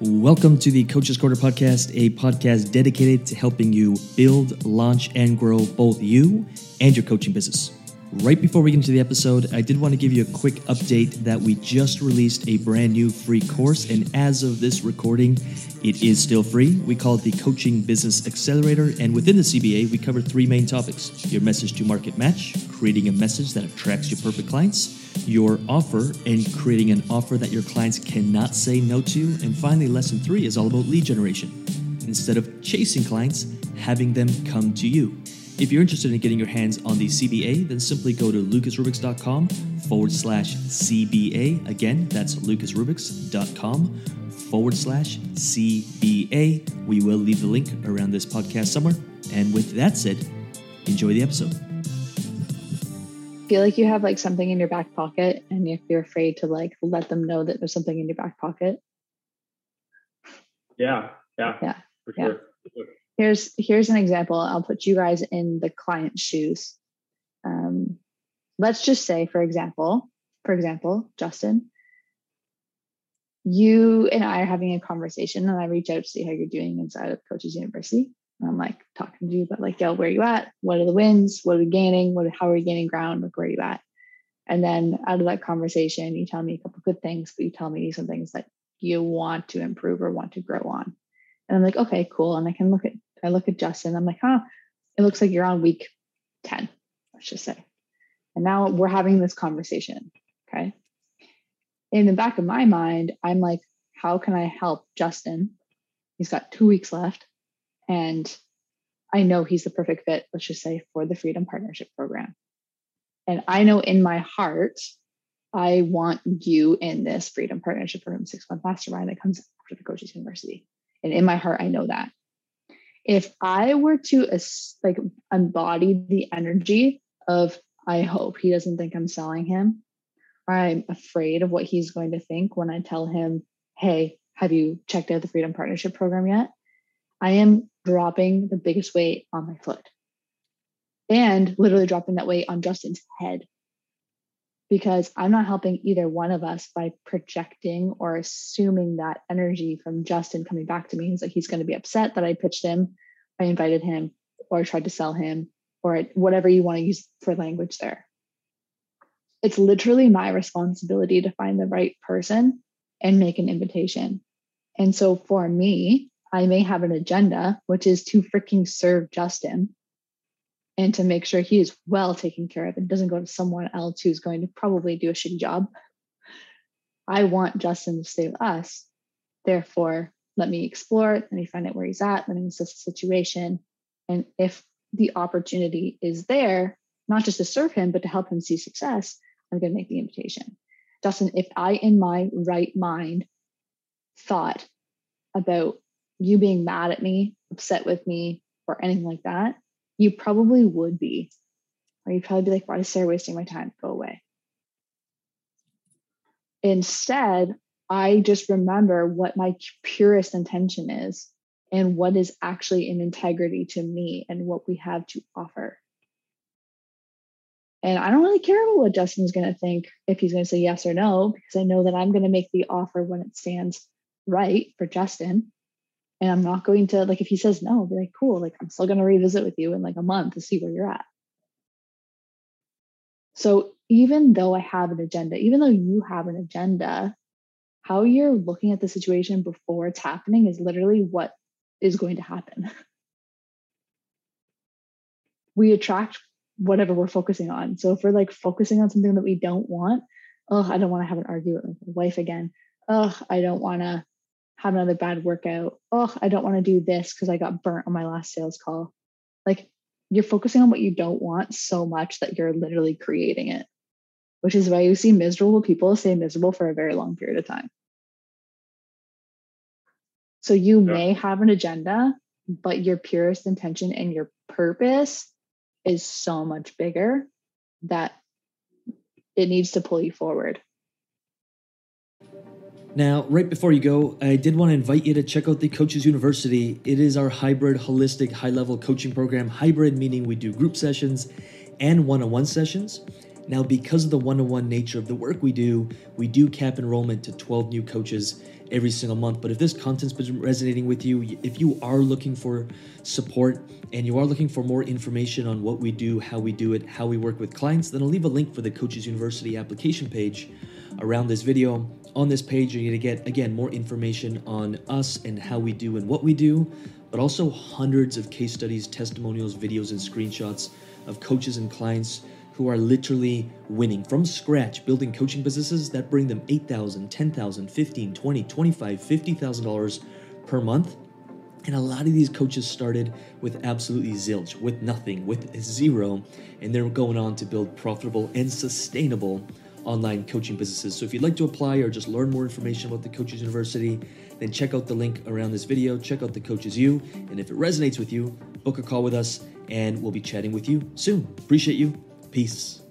Welcome to the Coaches Corner podcast, a podcast dedicated to helping you build, launch, and grow both you and your coaching business. Right before we get into the episode, I did want to give you a quick update that we just released a brand new free course, and as of this recording, it is still free. We call it the Coaching Business Accelerator, and within the CBA, we cover three main topics your message to market match, creating a message that attracts your perfect clients, your offer, and creating an offer that your clients cannot say no to, and finally, lesson three is all about lead generation. Instead of chasing clients, having them come to you. If you're interested in getting your hands on the CBA, then simply go to lucasrubix.com forward slash CBA. Again, that's lucasrubix.com forward slash CBA. We will leave the link around this podcast somewhere. And with that said, enjoy the episode. Feel like you have like something in your back pocket and if you're afraid to like let them know that there's something in your back pocket. Yeah, yeah, Yeah, for yeah. sure. For sure. Here's here's an example. I'll put you guys in the client's shoes. Um, let's just say for example for example justin you and i are having a conversation and i reach out to see how you're doing inside of coaches university. And i'm like talking to you about like yo where are you at? What are the wins? What are we gaining? What how are we gaining ground? Like where are you at? And then out of that conversation you tell me a couple good things but you tell me some things that you want to improve or want to grow on. And i'm like okay cool. And i can look at I look at Justin, I'm like, huh, it looks like you're on week 10, let's just say. And now we're having this conversation. Okay. In the back of my mind, I'm like, how can I help Justin? He's got two weeks left. And I know he's the perfect fit, let's just say, for the Freedom Partnership Program. And I know in my heart, I want you in this Freedom Partnership Program six month mastermind that comes after the Coaches University. And in my heart, I know that if I were to like embody the energy of I hope he doesn't think I'm selling him, or I'm afraid of what he's going to think when I tell him, "Hey, have you checked out the Freedom Partnership Program yet?" I am dropping the biggest weight on my foot, and literally dropping that weight on Justin's head because I'm not helping either one of us by projecting or assuming that energy from Justin coming back to me. He's like, he's going to be upset that I pitched him, I invited him, or tried to sell him, or whatever you want to use for language there. It's literally my responsibility to find the right person and make an invitation. And so for me, I may have an agenda, which is to freaking serve Justin and to make sure he is well taken care of and doesn't go to someone else who's going to probably do a shitty job. I want Justin to stay with us. Therefore, let me explore, let me find out where he's at, let me assess the situation. And if the opportunity is there, not just to serve him, but to help him see success, I'm going to make the invitation. Justin, if I, in my right mind, thought about you being mad at me, upset with me, or anything like that, you probably would be. Or you'd probably be like, why is Sarah wasting my time? Go away. Instead, I just remember what my purest intention is and what is actually in integrity to me and what we have to offer. And I don't really care what Justin's going to think if he's going to say yes or no, because I know that I'm going to make the offer when it stands right for Justin. And I'm not going to, like, if he says no, I'll be like, cool, like, I'm still going to revisit with you in like a month to see where you're at. So even though I have an agenda, even though you have an agenda, how you're looking at the situation before it's happening is literally what is going to happen. We attract whatever we're focusing on. So if we're like focusing on something that we don't want, oh, I don't want to have an argument with my wife again. Oh, I don't want to have another bad workout. Oh, I don't want to do this because I got burnt on my last sales call. Like you're focusing on what you don't want so much that you're literally creating it, which is why you see miserable people stay miserable for a very long period of time. So you Yeah. may have an agenda, but your purest intention and your purpose is so much bigger that it needs to pull you forward. Now, right before you go, I did want to invite you to check out the Coaches University. It is our hybrid, holistic, high level coaching program. Hybrid meaning we do group sessions and one on one sessions. Now, because of the one on one nature of the work we do, we do cap enrollment to 12 new coaches every single month. But if this content's been resonating with you, if you are looking for support and you are looking for more information on what we do, how we do it, how we work with clients, then I'll leave a link for the Coaches University application page around this video. On this page, you're going to get, again, more information on us and how we do and what we do, but also hundreds of case studies, testimonials, videos, and screenshots of coaches and clients who are literally winning from scratch, building coaching businesses that bring them $8,000, $10,000, $15,000, $20,000, $25,000, $50,000 per month. And a lot of these coaches started with absolutely zilch, with nothing, with zero, and they're going on to build profitable and sustainable online coaching businesses. So if you'd like to apply or just learn more information about the Coaches University, then check out the link around this video, check out the Coaches U, and if it resonates with you, book a call with us and we'll be chatting with you soon. Appreciate you. Peace.